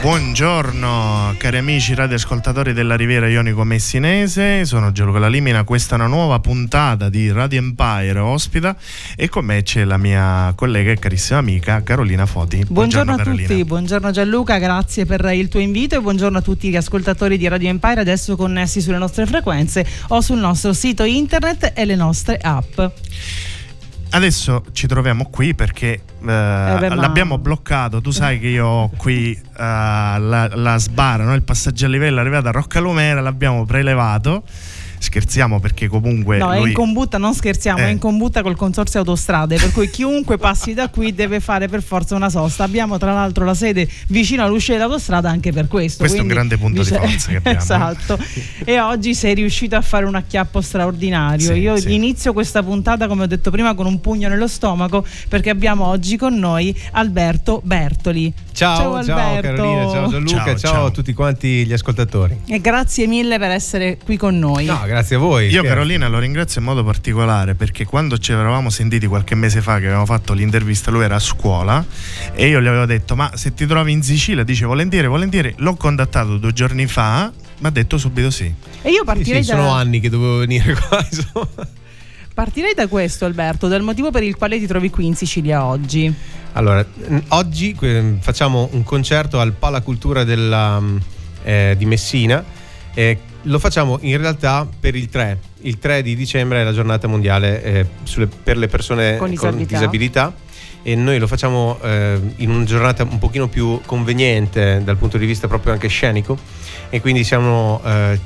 Buongiorno cari amici radioascoltatori della Riviera Ionico Messinese, sono Gianluca Lalimina, questa è una nuova puntata di Radio Empire ospita e con me c'è la mia collega e carissima amica Carolina Foti. Buongiorno, a Carolina. tutti, buongiorno Gianluca, grazie per il tuo invito e buongiorno a tutti gli ascoltatori di Radio Empire adesso connessi sulle nostre frequenze o sul nostro sito internet e le nostre app. Adesso ci troviamo qui perché eh, beh, ma- l'abbiamo bloccato. Tu sai che io ho qui eh, la, la sbarra, no? il passaggio a livello è arrivato a Roccalumera, l'abbiamo prelevato. Scherziamo perché comunque. No, è lui- in combutta, non scherziamo, Eh. è in combutta col consorzio autostrade, per cui chiunque passi da qui deve fare per forza una sosta. Abbiamo tra l'altro la sede vicino all'uscita dell'autostrada anche per questo. Questo è un quindi grande punto di dice- forza che abbiamo. esatto. E oggi sei riuscito a fare un acchiappo straordinario. Sì, Io sì. inizio questa puntata, come ho detto prima, con un pugno nello stomaco perché abbiamo oggi con noi Alberto Bertoli. Ciao, ciao, Alberto. Carolina, ciao Gianluca, Ciao, ciao, ciao. a tutti quanti gli ascoltatori. E grazie mille per essere qui con noi. No, grazie a voi. Io. Carolina lo ringrazio in modo particolare perché quando ci eravamo sentiti qualche mese fa che avevamo fatto l'intervista, lui era a scuola e io gli avevo detto ma se ti trovi in Sicilia dice volentieri, volentieri, l'ho contattato due giorni fa, mi ha detto subito sì. E io partirei sì, da... sono anni che dovevo venire qua, insomma. Partirei da questo, Alberto, dal motivo per il quale ti trovi qui in Sicilia oggi. Allora, oggi facciamo un concerto al Palacultura della, mh, eh, di Messina. eh, lo facciamo in realtà per il 3. Il 3 di dicembre è la giornata mondiale eh, sulle- per le persone Con con disabilità. disabilità. e noi lo facciamo eh, in una giornata un pochino più conveniente dal punto di vista proprio anche scenico e quindi siamo, eh,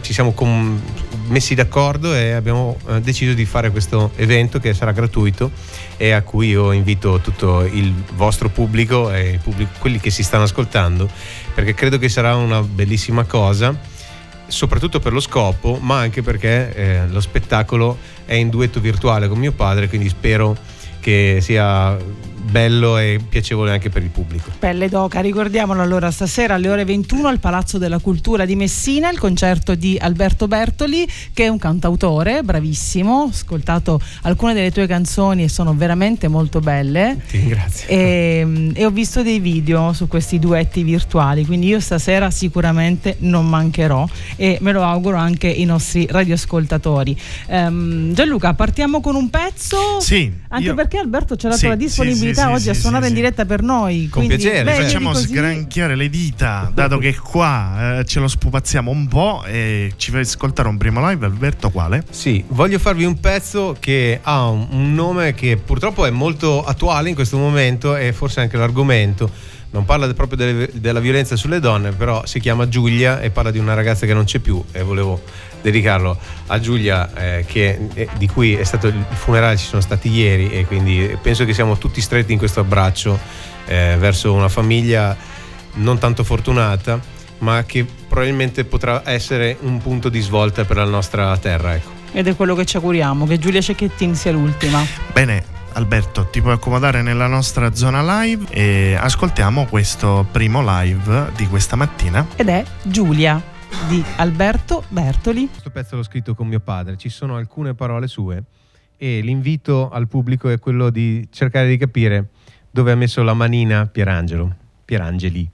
ci siamo com- messi d'accordo e abbiamo eh, deciso di fare questo evento che sarà gratuito e a cui io invito tutto il vostro pubblico e pubblico- quelli che si stanno ascoltando perché credo che sarà una bellissima cosa soprattutto per lo scopo ma anche perché eh, lo spettacolo è in duetto virtuale con mio padre quindi spero che sia bello e piacevole anche per il pubblico Pelle d'oca, ricordiamolo allora stasera alle ore 21 al Palazzo della Cultura di Messina il concerto di Alberto Bertoli che è un cantautore bravissimo, ho ascoltato alcune delle tue canzoni e sono veramente molto belle ti ringrazio e, e ho visto dei video su questi duetti virtuali, quindi io stasera sicuramente non mancherò e me lo auguro anche i nostri radioascoltatori. Ehm, Gianluca, partiamo con un pezzo? Sì, Anche io- perché Alberto ci ha dato Sì, la disponibilità sì, sì, oggi a sì, suonare sì, in sì. diretta per noi. Con quindi, piacere, beh. Facciamo così- sgranchiare le dita, dato che qua eh, ce lo spupazziamo un po' e ci fai ascoltare un primo live, Alberto, quale? Sì, voglio farvi un pezzo che ha un, un nome che purtroppo è molto attuale in questo momento e forse anche l'argomento. Non parla proprio delle- della violenza sulle donne, però si chiama Giulia e parla di una ragazza che non c'è più e volevo dedicarlo a Giulia eh, che, eh, di cui è stato il funerale ci sono stati ieri e quindi penso che siamo tutti stretti in questo abbraccio eh, verso una famiglia non tanto fortunata ma che probabilmente potrà essere un punto di svolta per la nostra terra. Ecco. Ed è quello che ci auguriamo, che Giulia Cecchettin sia l'ultima. Bene, Alberto, ti puoi accomodare nella nostra zona live e ascoltiamo questo primo live di questa mattina. Ed è Giulia di Alberto Bertoli. Questo pezzo l'ho scritto con mio padre, ci sono alcune parole sue e l'invito al pubblico è quello di cercare di capire dove ha messo la manina Pierangelo. Pierangeli.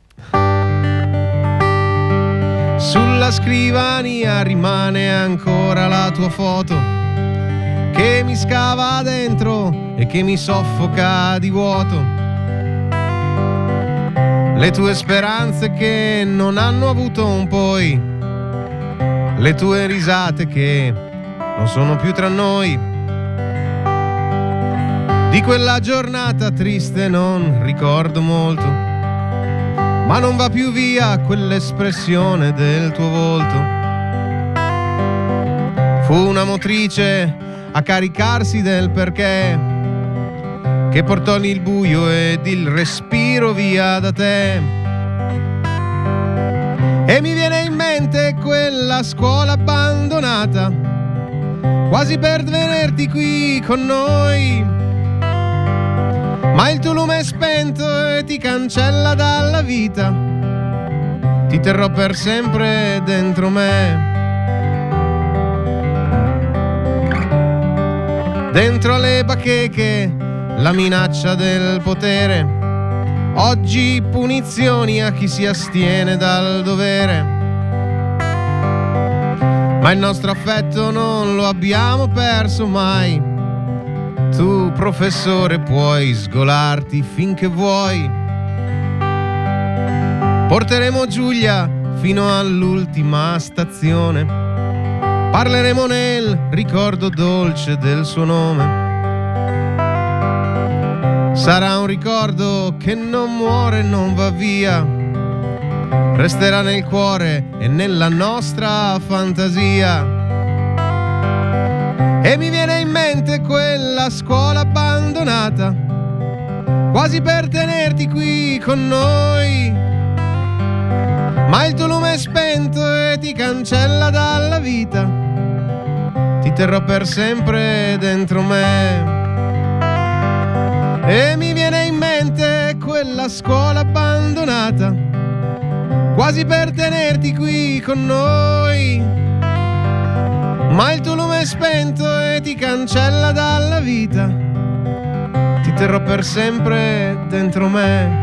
sulla scrivania rimane ancora la tua foto che mi scava dentro e che mi soffoca di vuoto. Le tue speranze che non hanno avuto un poi, le tue risate che non sono più tra noi. Di quella giornata triste non ricordo molto, ma non va più via quell'espressione del tuo volto. Fu una motrice a caricarsi del perché che portò il buio ed il respiro via da te. E mi viene in mente quella scuola abbandonata, quasi per tenerti qui con noi. Ma il tuo lume è spento e ti cancella dalla vita. Ti terrò per sempre dentro me. Dentro le bacheche la minaccia del potere. Oggi punizioni a chi si astiene dal dovere. Ma il nostro affetto non lo abbiamo perso mai. Tu, professore, puoi sgolarti finché vuoi. Porteremo Giulia fino all'ultima stazione. Parleremo nel ricordo dolce del suo nome. Sarà un ricordo che non muore non va via. Resterà nel cuore e nella nostra fantasia. E mi viene in mente quella scuola abbandonata, quasi per tenerti qui con noi. Ma il tuo lume è spento e ti cancella dalla vita. Ti terrò per sempre dentro me. E mi viene in mente quella scuola abbandonata, quasi per tenerti qui con noi. Ma il tuo lume è spento e ti cancella dalla vita. Ti terrò per sempre dentro me.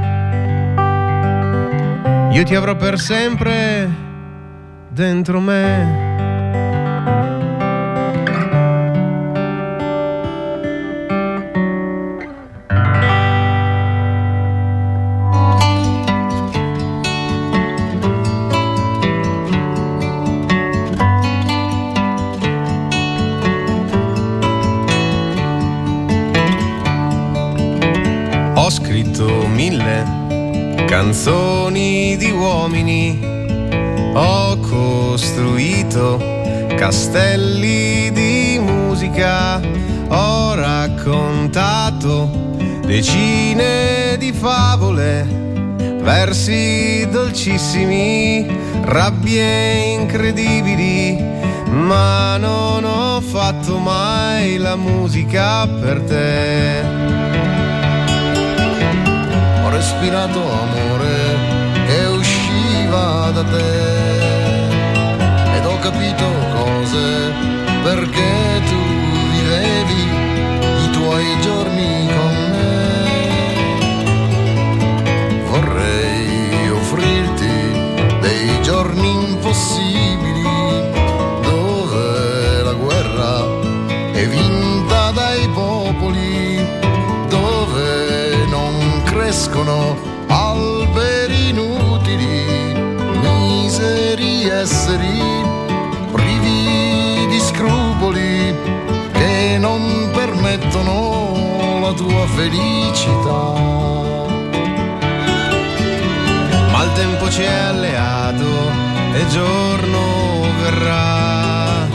Io ti avrò per sempre dentro me. canzoni castelli di musica, ho raccontato decine di favole, versi dolcissimi, rabbie incredibili, ma non ho fatto mai la musica per te. Respirato amore che usciva da te. Ed ho capito cose perché tu vivevi i tuoi giorni giorno verrà.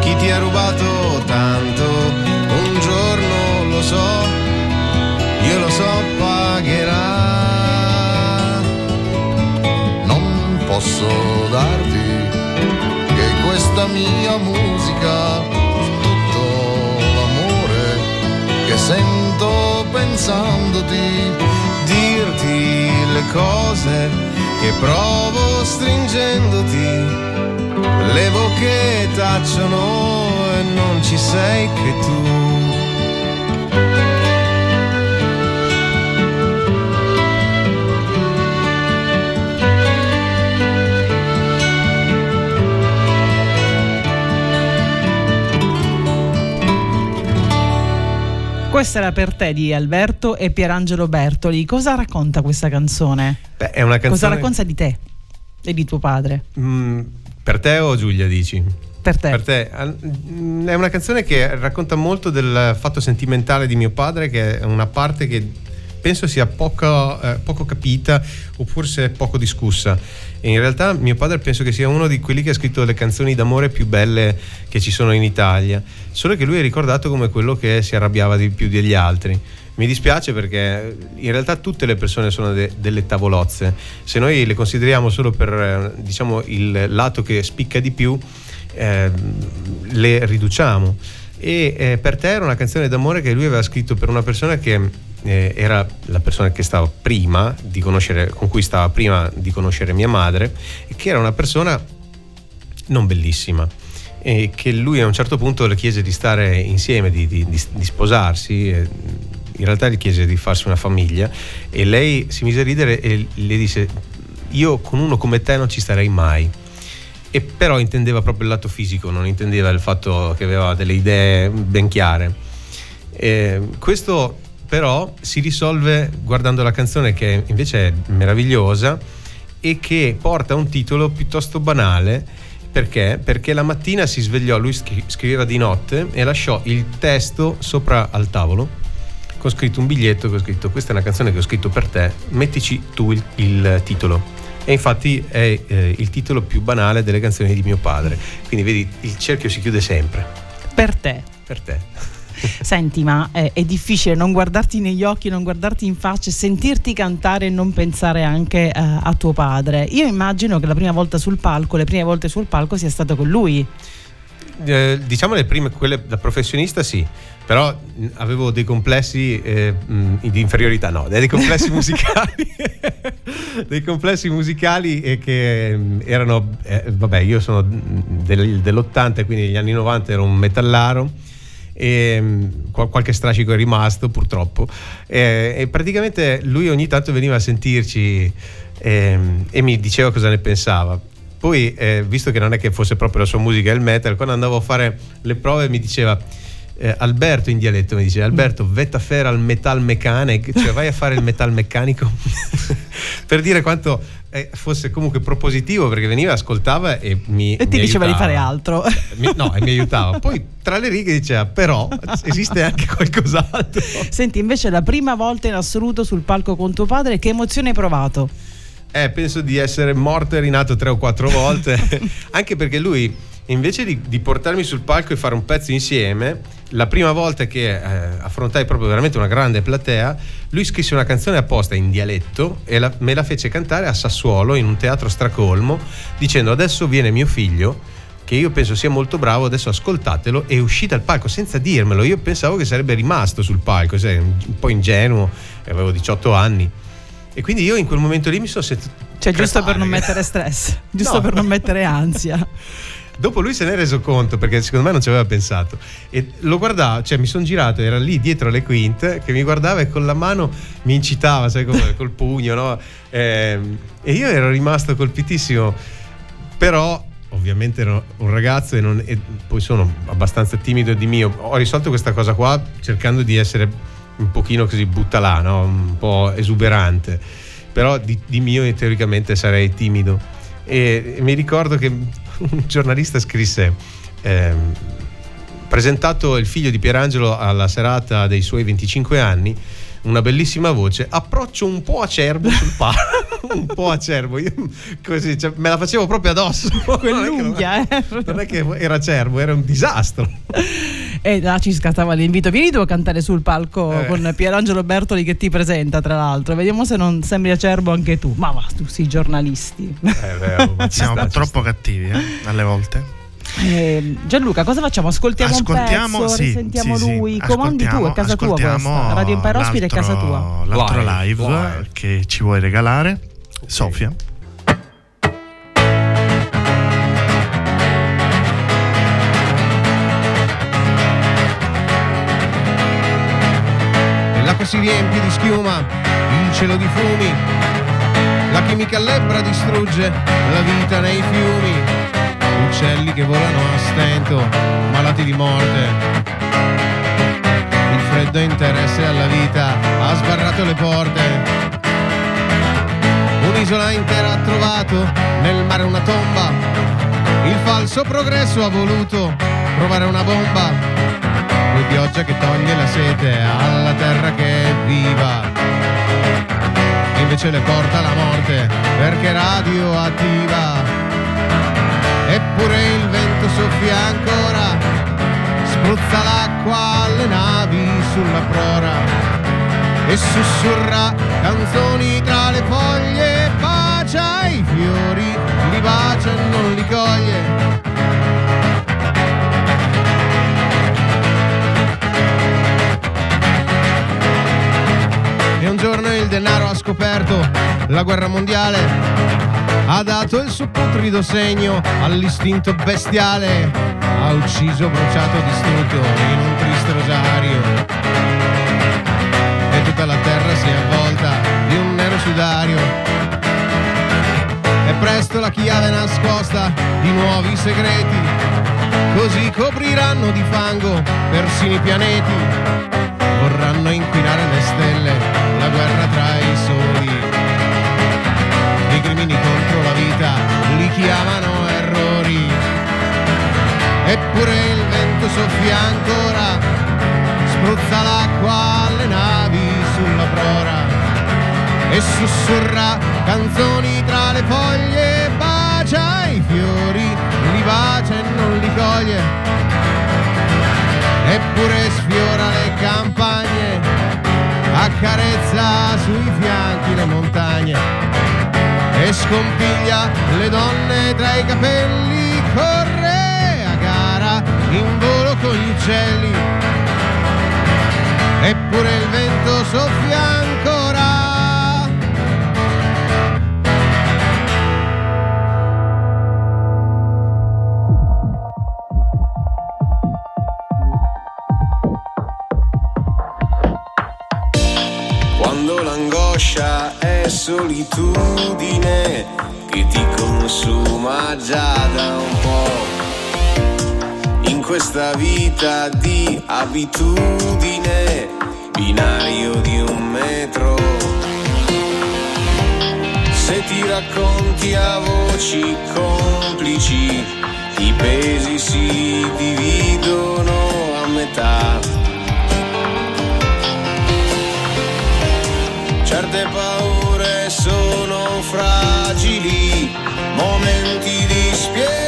Chi ti ha rubato tanto, un giorno lo so, io lo so pagherà. Non posso darti che questa mia musica, tutto l'amore che sento pensandoti, dirti le cose che provo stringendoti, le bocche tacciono e non ci sei che tu. Questa era per te di Alberto e Pierangelo Bertoli. Cosa racconta questa canzone? Beh, è una canzone... Cosa racconta di te e di tuo padre? Mm, per te o Giulia dici? Per te. Per te. Mm, È una canzone che racconta molto del fatto sentimentale di mio padre, che è una parte che penso sia poco, eh, poco capita o forse poco discussa. E in realtà mio padre penso che sia uno di quelli che ha scritto le canzoni d'amore più belle che ci sono in Italia, solo che lui è ricordato come quello che si arrabbiava di più degli altri. Mi dispiace perché in realtà tutte le persone sono de- delle tavolozze. Se noi le consideriamo solo per eh, diciamo, il lato che spicca di più, eh, le riduciamo. E eh, per te era una canzone d'amore che lui aveva scritto per una persona che eh, era la persona con cui stava prima di conoscere mia madre, che era una persona non bellissima. E che lui a un certo punto le chiese di stare insieme, di, di- di- di sposarsi. in realtà gli chiese di farsi una famiglia e lei si mise a ridere e le disse io con uno come te non ci starei mai e però intendeva proprio il lato fisico, non intendeva il fatto che aveva delle idee ben chiare. E questo però si risolve guardando la canzone che invece è meravigliosa e che porta un titolo piuttosto banale. Perché? Perché la mattina si svegliò, lui scri- scriveva di notte e lasciò il testo sopra al tavolo con scritto un biglietto che ho scritto questa è una canzone che ho scritto per te, mettici tu il, il titolo. E infatti è eh, il titolo più banale delle canzoni di mio padre. Quindi vedi, il cerchio si chiude sempre. Per te. Per te. Senti, ma eh, è difficile non guardarti negli occhi, non guardarti in faccia, sentirti cantare e non pensare anche eh, a tuo padre. Io immagino che la prima volta sul palco, le prime volte sul palco sia stato con lui. Eh, diciamo le prime, quelle da professionista sì, però mh, avevo dei complessi eh, mh, di inferiorità, no, dei complessi musicali, dei complessi musicali e che mh, erano, eh, vabbè io sono del- dell'80 quindi negli anni 90 ero un metallaro e qual- qualche strascico è rimasto purtroppo. E, e praticamente lui ogni tanto veniva a sentirci ehm, e mi diceva cosa ne pensava. Poi eh, visto che non è che fosse proprio la sua musica il metal quando andavo a fare le prove mi diceva eh, Alberto in dialetto mi dice Alberto vetta fare al metal mechanic cioè vai a fare il metal meccanico per dire quanto eh, fosse comunque propositivo perché veniva ascoltava e mi E ti mi diceva di aiutava. fare altro. Mi- no, e mi aiutava. Poi tra le righe diceva: Però esiste anche qualcos'altro. Senti, invece la prima volta in assoluto sul palco con tuo padre, che emozione hai provato? Eh, penso di essere morto e rinato tre o quattro volte. anche perché lui, invece di, di portarmi sul palco e fare un pezzo insieme, la prima volta che eh, affrontai proprio veramente una grande platea, lui scrisse una canzone apposta in dialetto e la- me la fece cantare a Sassuolo in un teatro stracolmo, dicendo: Adesso viene mio figlio che io penso sia molto bravo, adesso ascoltatelo, e uscì dal palco senza dirmelo. Io pensavo che sarebbe rimasto sul palco, sai, un po' ingenuo, avevo 18 anni. E quindi io in quel momento lì mi sono sentito. Cioè, giusto per crepare. non mettere stress, giusto No. per non mettere ansia. Dopo lui se ne è reso conto perché secondo me non ci aveva pensato e lo guardava, cioè mi sono girato, era lì dietro le quinte che mi guardava e con la mano mi incitava, sai come col pugno, no? Ehm, e io ero rimasto colpitissimo, però ovviamente ero un ragazzo e, non- e poi sono abbastanza timido di mio. Ho risolto questa cosa qua cercando di essere un pochino così butta là, no? un po' esuberante, però di, di mio teoricamente sarei timido. E, e mi ricordo che un giornalista scrisse ehm, presentato il figlio di Pierangelo alla serata dei suoi 25 anni una bellissima voce approccio un po' acerbo sul palco un po' acerbo io così cioè, me la facevo proprio addosso Non è che- Quell'unghia, eh. non è che era acerbo era un disastro E là ci scattava l'invito. Vieni tu a cantare sul palco Eh. con Pierangelo Bertoli che ti presenta, tra l'altro. Vediamo se non sembri acerbo anche tu. Ma va, tu sei giornalisti. Eh, vero, ma Siamo sta, troppo cattivi eh, alle volte. Eh, Gianluca, cosa facciamo? Ascoltiamo, Ascoltiamo, un pezzo, sì, risentiamo sì, sì. lui. Comandi tu, è casa tua questa. Radio Ospite è casa tua. l'altro- Live, live, live. che ci vuoi regalare, Sofia. Si riempie di schiuma, il cielo di fumi, la chimica lebbra distrugge la vita nei fiumi, uccelli che volano a stento, malati di morte, il freddo interesse alla vita ha sbarrato le porte. Un'isola intera ha trovato, nel mare una tomba. Il falso progresso ha voluto provare una bomba. Poi pioggia che toglie la sete alla terra che è viva. Invece le porta la morte perché radioattiva. Eppure il vento soffia ancora spruzza l'acqua alle navi sulla prora e sussurra canzoni tra le foglie, bacia i fiori, li bacia e non li coglie. E un giorno il denaro ha scoperto la guerra mondiale, ha dato il suo putrido segno all'istinto bestiale ha ucciso, bruciato, distrutto in un triste rosario. E tutta la terra si è avvolta di un nero sudario. E presto la chiave nascosta di nuovi segreti, così copriranno di fango persino i pianeti. Vorranno inquinare le stelle, la guerra tra i soli. I crimini contro la vita li chiamano errori eppure il vento soffia ancora, spruzza l'acqua alle navi sulla prora e sussurra canzoni tra le foglie, bacia i fiori, li bacia e non li coglie, eppure sfiora le campagne, accarezza sui fianchi le montagne e scompiglia le donne tra i capelli, corre in volo con gli uccelli, eppure il vento soffia Quando l'angoscia è solitudine che ti consuma già da un po' questa vita di abitudine, binario di un metro. Se ti racconti a voci complici, i pesi si dividono a metà. Certe paure sono fragili, momenti di spietata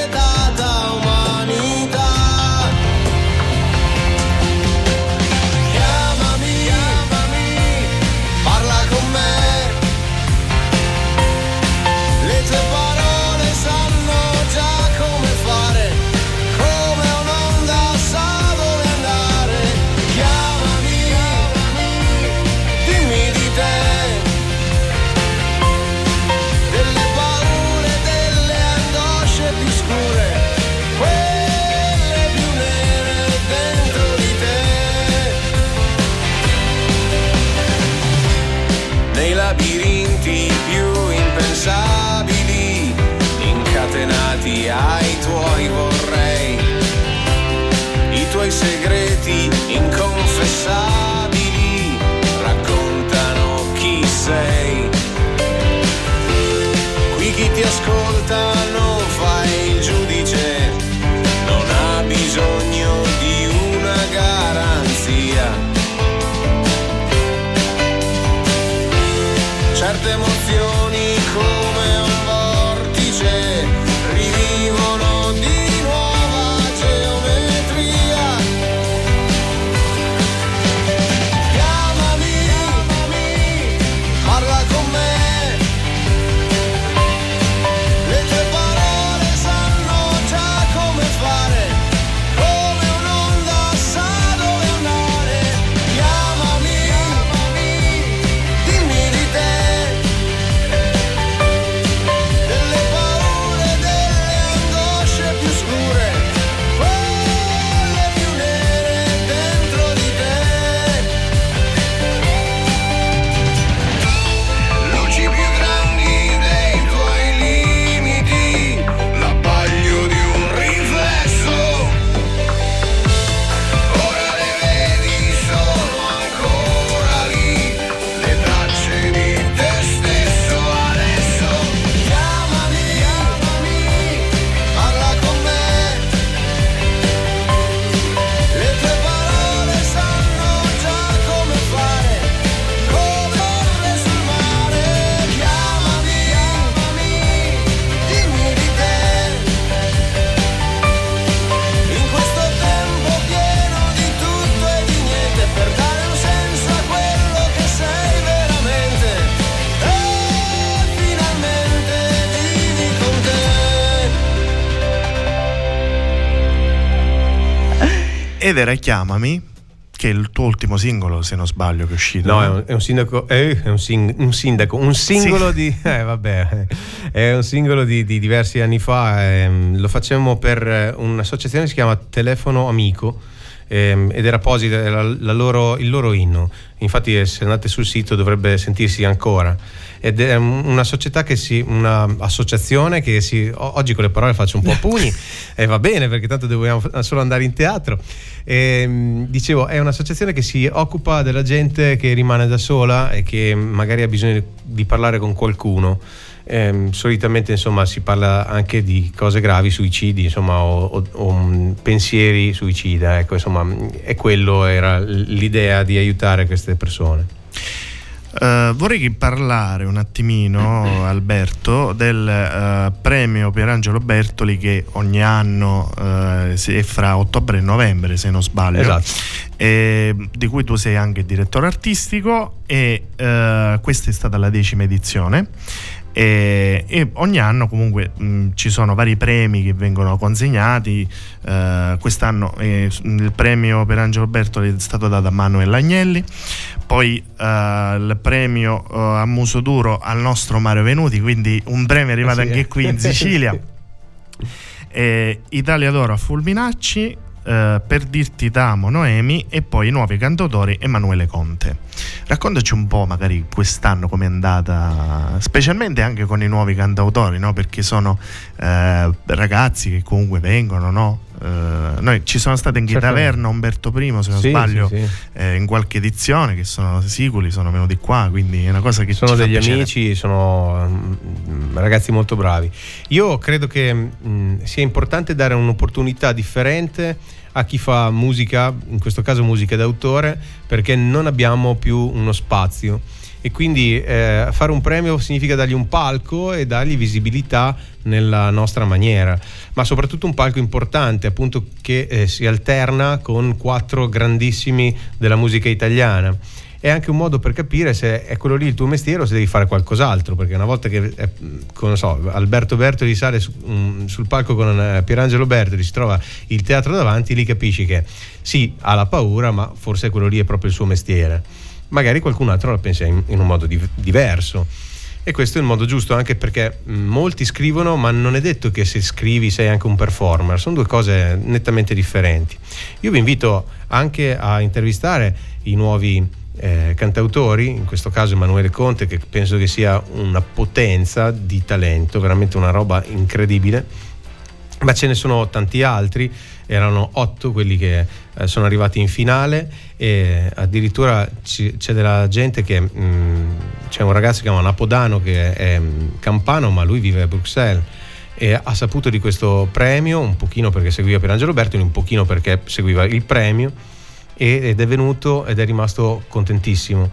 ed era Chiamami, che è il tuo ultimo singolo, se non sbaglio, che è uscito. No, è un, è un sindaco, eh, è un, sing- un sindaco, un singolo Sì. di, eh, vabbè, è un singolo di, di diversi anni fa. ehm, lo facemmo per eh, un'associazione che si chiama Telefono Amico. Ehm, ed era apposita la- la loro- il loro inno. Infatti, eh, se andate sul sito dovrebbe sentirsi ancora. Ed è un- una società che si, un'associazione che si, oggi con le parole faccio un po' pugni e va bene perché tanto dobbiamo solo andare in teatro. Ehm, dicevo, è un'associazione che si occupa della gente che rimane da sola e che magari ha bisogno di parlare con qualcuno. Ehm, solitamente insomma si parla anche di cose gravi, suicidi insomma, o, o- o, mm, pensieri suicida, ecco insomma è quello era l'idea di aiutare queste persone. Eh, vorrei parlare un attimino, Alberto, del eh, premio Pierangelo Bertoli che ogni anno si- è fra ottobre e novembre, se non sbaglio. Esatto. eh, di cui tu sei anche direttore artistico e questa è stata la decima edizione. E, e ogni anno comunque mh, ci sono vari premi che vengono consegnati. eh, quest'anno eh, il premio per Angelo Bertoli è stato dato a Manuel Agnelli, poi eh, il premio eh, a muso duro al nostro Mario Venuti, quindi un premio è arrivato Eh sì, anche eh. qui in Sicilia. Sì. Eh, Italia d'Oro a Fulminacci, eh, Per dirti t'amo Noemi e poi i nuovi cantautori Emanuele Conte. Raccontaci un po' magari quest'anno com'è andata, specialmente anche con i nuovi cantautori, no? perché sono eh, ragazzi che comunque vengono, no? Eh, noi ci sono state in Certamente. Taverna Umberto I, se non Sì, sbaglio, sì, sì. eh, in qualche edizione che sono sicuri, sono venuti qua, quindi è una cosa che sono degli amici, sono mm, ragazzi molto bravi. Io credo che mm, sia importante dare un'opportunità differente a chi fa musica, in questo caso musica d'autore, perché non abbiamo più uno spazio. E quindi eh, fare un premio significa dargli un palco e dargli visibilità nella nostra maniera, ma soprattutto un palco importante, appunto che eh, si alterna con quattro grandissimi della musica italiana. È anche un modo per capire se è quello lì il tuo mestiere o se devi fare qualcos'altro perché una volta che eh, non so, Alberto Bertoli sale su- mm, sul palco con eh, Pierangelo Bertoli si trova il teatro davanti lì capisci che sì ha la paura ma forse quello lì è proprio il suo mestiere magari qualcun altro la pensa in, in un modo div- diverso e questo è il modo giusto anche perché mh, molti scrivono ma non è detto che se scrivi sei anche un performer sono due cose nettamente differenti io vi invito anche a intervistare i nuovi eh, cantautori, in questo caso Emanuele Conte, che penso che sia una potenza di talento, veramente una roba incredibile. Ma ce ne sono tanti altri, erano otto quelli che eh, sono arrivati in finale e addirittura ci- c'è della gente che mh, c'è un ragazzo che si chiama Napodano che è mh, campano ma lui vive a Bruxelles e ha saputo di questo premio un pochino perché seguiva Pierangelo Bertoli, un pochino perché seguiva il premio ed è venuto ed è rimasto contentissimo.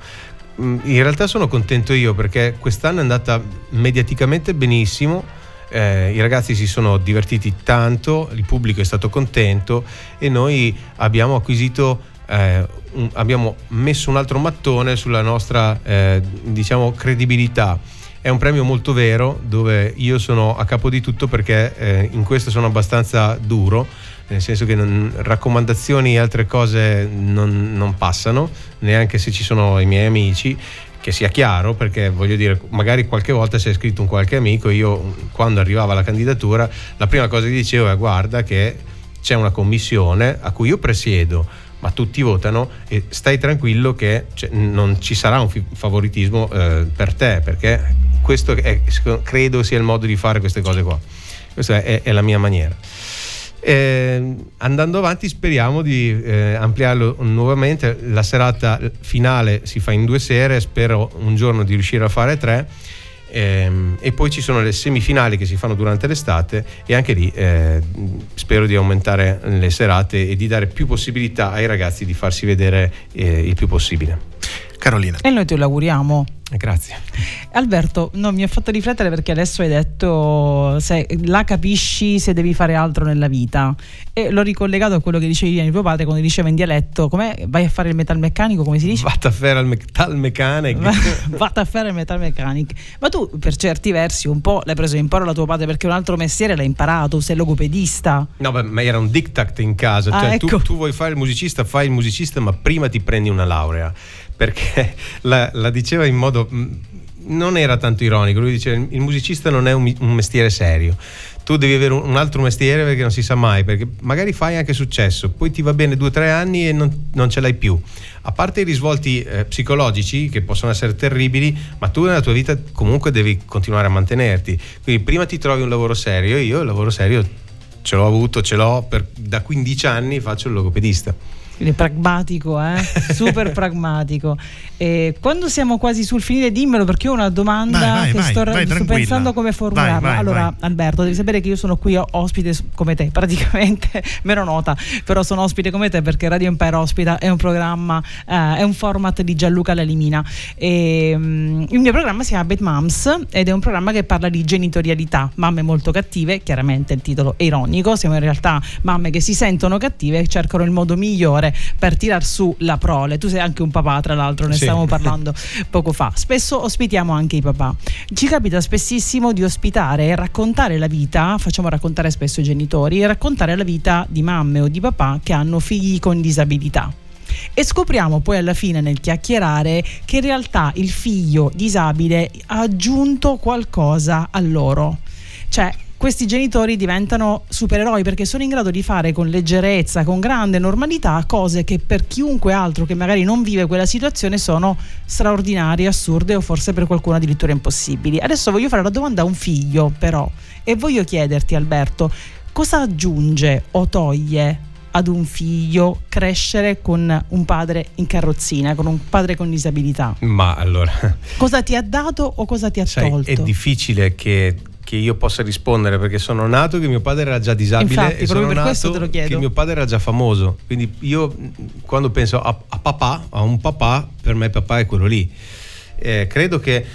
Mm, In realtà sono contento io perché quest'anno è andata mediaticamente benissimo. Eh, I ragazzi si sono divertiti tanto, il pubblico è stato contento e noi abbiamo acquisito, eh, un- abbiamo messo un altro mattone sulla nostra eh, diciamo credibilità. È un premio molto vero dove io sono a capo di tutto perché eh, in questo sono abbastanza duro, nel senso che non- raccomandazioni e altre cose non, non passano, neanche se ci sono i miei amici, che sia chiaro, perché voglio dire, magari qualche volta si è scritto un qualche amico, io quando arrivava la candidatura, la prima cosa che dicevo è guarda che c'è una commissione a cui io presiedo, ma tutti votano e stai tranquillo che cioè, non ci sarà un favoritismo eh, per te, perché questo è- credo sia il modo di fare queste cose qua. Questa è- è la mia maniera. Eh, andando avanti speriamo di eh, ampliarlo nuovamente. La serata finale si fa in due sere spero un giorno di riuscire a fare tre. Ehm, e poi ci sono le semifinali che si fanno durante l'estate e anche lì eh, spero di aumentare le serate e di dare più possibilità ai ragazzi di farsi vedere eh, il più possibile Carolina. E noi te lo auguriamo. Eh, Grazie. Alberto, no, mi ha fatto riflettere perché adesso hai detto se la capisci se devi fare altro nella vita e l'ho ricollegato a quello che dicevi di tuo padre quando diceva in dialetto come vai a fare il metalmeccanico come si dice? Vatta a fare al metal mechanic. Vatti a fare il metal mechanic ma tu per certi versi un po' l'hai preso in imparo da tuo padre perché un altro mestiere l'hai imparato sei logopedista No, beh, ma era un diktat in casa. Ah, Cioè, tu- ecco. tu, vuoi fare il musicista, fai il musicista, ma prima ti prendi una laurea. Perché la, la diceva in modo. mh, Non era tanto ironico. Lui diceva: il musicista non è un, un mestiere serio. Tu devi avere un altro mestiere perché non si sa mai. Perché magari fai anche successo, poi ti va bene due o tre anni e non, non ce l'hai più. A parte i risvolti eh, psicologici che possono essere terribili, ma tu nella tua vita comunque devi continuare a mantenerti. Quindi prima ti trovi un lavoro serio. Io il lavoro serio ce l'ho avuto, ce l'ho per- da 15 anni faccio il logopedista. Quindi pragmatico, eh? super pragmatico. E quando siamo quasi sul finire, dimmelo perché ho una domanda Vai, vai, che sto, vai, sto pensando come formularla. Allora. Alberto, devi sapere che io sono qui ospite come te, praticamente meno nota, però sono ospite come te perché Radio Empire ospita è un programma, eh, è un format di Gianluca Lalimina. E, mm, il mio programma si chiama Bad Moms ed è un programma che parla di genitorialità, mamme molto cattive, chiaramente il titolo è ironico, siamo in realtà mamme che si sentono cattive e cercano il modo migliore per tirar su la prole. Tu sei anche un papà, tra l'altro, ne Sì. stavamo parlando poco fa. Spesso ospitiamo anche i papà. Ci capita spessissimo di ospitare e raccontare la vita, facciamo raccontare spesso i genitori, e raccontare la vita di mamme o di papà che hanno figli con disabilità. E scopriamo poi alla fine nel chiacchierare che in realtà il figlio disabile ha aggiunto qualcosa a loro. Cioè, questi genitori diventano supereroi perché sono in grado di fare con leggerezza, con grande normalità, cose che per chiunque altro che magari non vive quella situazione sono straordinarie, assurde o forse per qualcuno addirittura impossibili. Adesso voglio fare la domanda a un figlio, però, e voglio chiederti, Alberto, cosa aggiunge o toglie ad un figlio crescere con un padre in carrozzina, con un padre con disabilità? Ma allora, Cosa ti ha dato o cosa ti ha sai, tolto? è difficile che, che io possa rispondere perché sono nato che mio padre era già disabile Infatti, e sono nato che mio padre era già famoso. Quindi io quando penso a, a papà, a un papà, per me papà è quello lì. Eh, credo che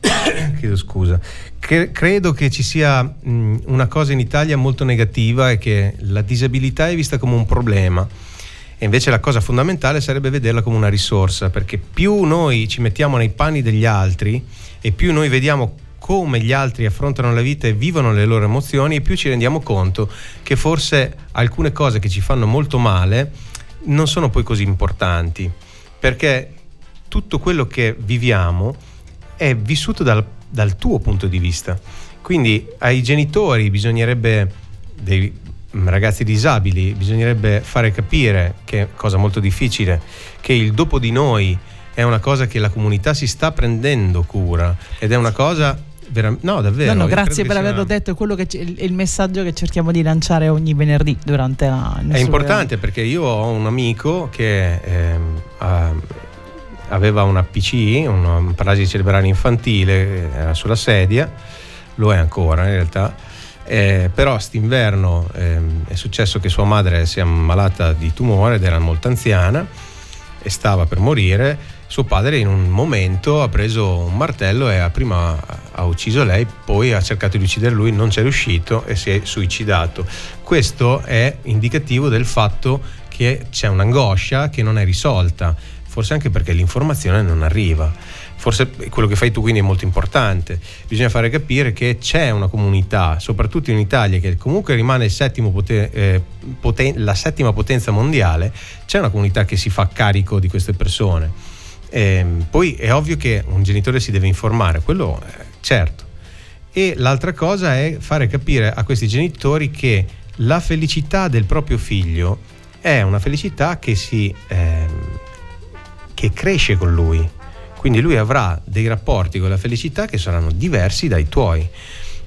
chiedo scusa. Cre- credo che ci sia mh, una cosa in Italia molto negativa è che la disabilità è vista come un problema. E invece la cosa fondamentale sarebbe vederla come una risorsa, perché più noi ci mettiamo nei panni degli altri e più noi vediamo come gli altri affrontano la vita e vivono le loro emozioni, e più ci rendiamo conto che forse alcune cose che ci fanno molto male non sono poi così importanti, perché tutto quello che viviamo è vissuto dal, dal tuo punto di vista. Quindi ai genitori bisognerebbe, dei ragazzi disabili, bisognerebbe fare capire, che è cosa molto difficile, che il dopo di noi è una cosa che la comunità si sta prendendo cura ed è una cosa veramente... No, davvero. No, no, grazie per che sia- averlo detto, è quello che c- il messaggio che cerchiamo di lanciare ogni venerdì durante la È importante perché io ho un amico che ehm, ha- aveva una PC, una paralisi cerebrale infantile, era sulla sedia, lo è ancora in realtà, eh, però st'inverno ehm, è successo che sua madre si è ammalata di tumore ed era molto anziana e stava per morire. Suo padre in un momento ha preso un martello e ha prima ha ucciso lei, poi ha cercato di uccidere lui, non ci è riuscito e si è suicidato. Questo è indicativo del fatto che c'è un'angoscia che non è risolta, forse anche perché l'informazione non arriva. Forse quello che fai tu quindi è molto importante. Bisogna fare capire che c'è una comunità, soprattutto in Italia, che comunque rimane il settimo pote- eh, poten- la settima potenza mondiale, c'è una comunità che si fa carico di queste persone. Ehm, poi è ovvio che un genitore si deve informare, quello eh, certo. E l'altra cosa è fare capire a questi genitori che la felicità del proprio figlio è una felicità che si ehm, che cresce con lui. Quindi lui avrà dei rapporti con la felicità che saranno diversi dai tuoi.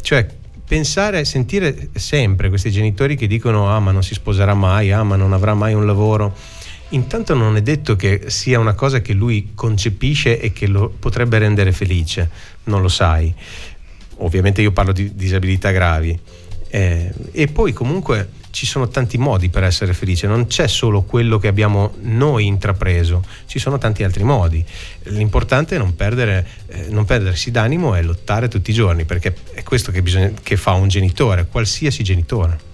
Cioè pensare, sentire sempre questi genitori che dicono ah ma non si sposerà mai, ah ma non avrà mai un lavoro. Intanto non è detto che sia una cosa che lui concepisce e che lo potrebbe rendere felice, non lo sai. Ovviamente io parlo di disabilità gravi. Eh, e poi comunque ci sono tanti modi per essere felice, non c'è solo quello che abbiamo noi intrapreso, ci sono tanti altri modi. L'importante è non, perdere, eh, non perdersi d'animo e lottare tutti i giorni, perché è questo che, bisogna, che fa un genitore, qualsiasi genitore.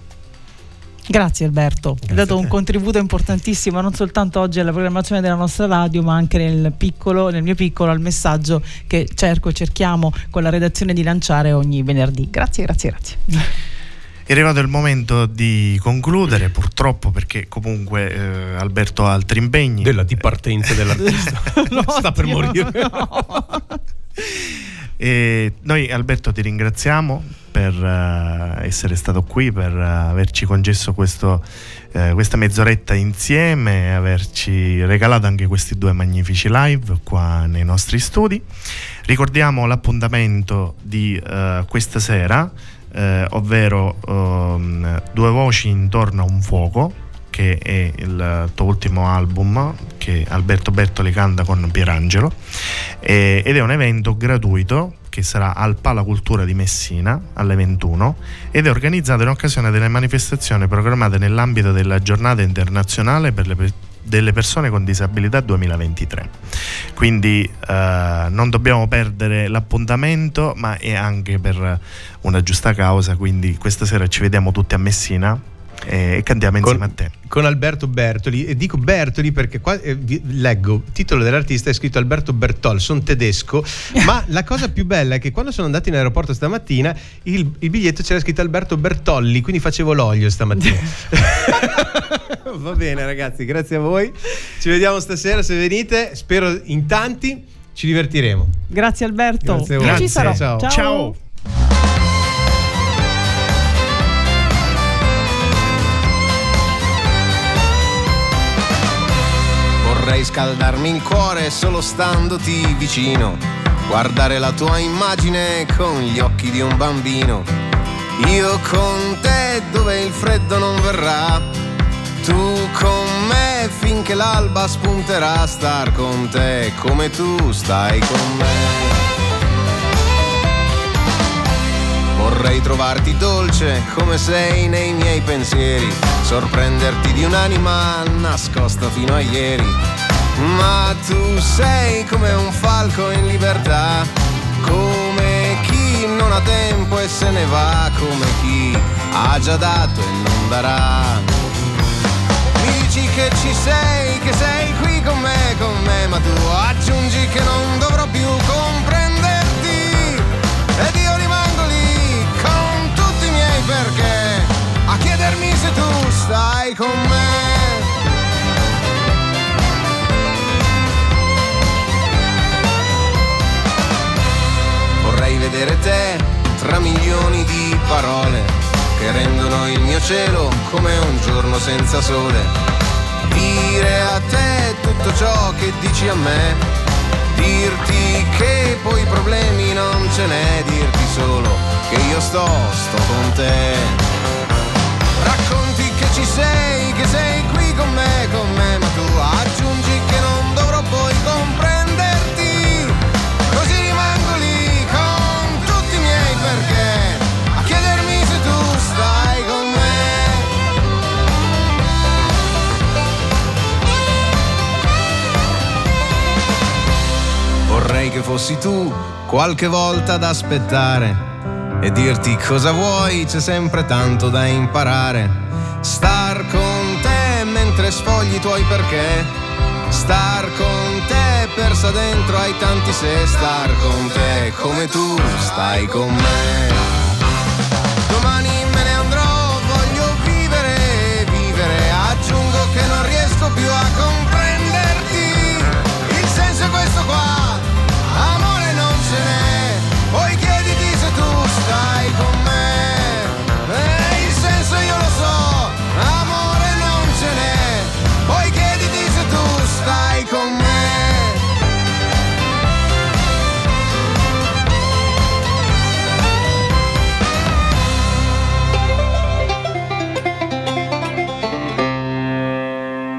Grazie Alberto, hai dato un contributo importantissimo non soltanto oggi alla programmazione della nostra radio ma anche nel, piccolo, nel mio piccolo al messaggio che cerco, cerchiamo con la redazione di lanciare ogni venerdì. Grazie, grazie, grazie. È arrivato il momento di concludere, purtroppo, perché comunque eh, Alberto ha altri impegni. Della dipartenza dell'artista. no, Sta per morire. no. E noi Alberto ti ringraziamo per uh, essere stato qui, per uh, averci concesso questo, uh, questa mezz'oretta insieme e averci regalato anche questi due magnifici live qua nei nostri studi. Ricordiamo l'appuntamento di questa sera, ovvero um, Due voci intorno a un fuoco, che è il tuo ultimo album che Alberto Bertoli canta con Pierangelo ed è un evento gratuito che sarà al Pala Cultura di Messina alle 21 ed è organizzato in occasione delle manifestazioni programmate nell'ambito della giornata internazionale per le delle persone con disabilità 2023 quindi eh, non dobbiamo perdere l'appuntamento ma è anche per una giusta causa quindi questa sera ci vediamo tutti a Messina e cantiamo insieme con, a te. Con Alberto Bertoli, e dico Bertoli perché qua eh, leggo, il titolo dell'artista è scritto Alberto Bertol, sono tedesco, ma la cosa più bella è che quando sono andato in aeroporto stamattina il, il biglietto c'era scritto Alberto Bertolli, quindi facevo l'olio stamattina. Va bene ragazzi, grazie a voi, ci vediamo stasera se venite, spero in tanti, ci divertiremo. Grazie Alberto, Grazie a voi. Sarò. Ciao. Ciao. Ciao. Vorrei scaldarmi il cuore solo standoti vicino, guardare la tua immagine con gli occhi di un bambino. Io con te dove il freddo non verrà, tu con me finché l'alba spunterà, star con te come tu stai con me. Vorrei trovarti dolce come sei nei miei pensieri, sorprenderti di un'anima nascosta fino a ieri. Ma tu sei come un falco in libertà, come chi non ha tempo e se ne va, come chi ha già dato e non darà. Dici che ci sei, che sei qui con me, con me, ma tu aggiungi che non dovrò più comprenderti. Perché, a chiedermi se tu stai con me. Vorrei vedere te tra milioni di parole che rendono il mio cielo come un giorno senza sole. Dire a te tutto ciò che dici a me, dirti che poi problemi non ce n'è, dirti solo che io sto, sto con te. Racconti che ci sei, che sei qui con me, con me, ma tu aggiungi che non dovrò poi comprenderti. Così rimango lì con tutti i miei perché, a chiedermi se tu stai con me. Vorrei che fossi tu qualche volta ad aspettare e dirti cosa vuoi, c'è sempre tanto da imparare. Star con te mentre sfogli i tuoi perché. Star con te persa dentro ai tanti se. Star con te come tu stai con me. Domani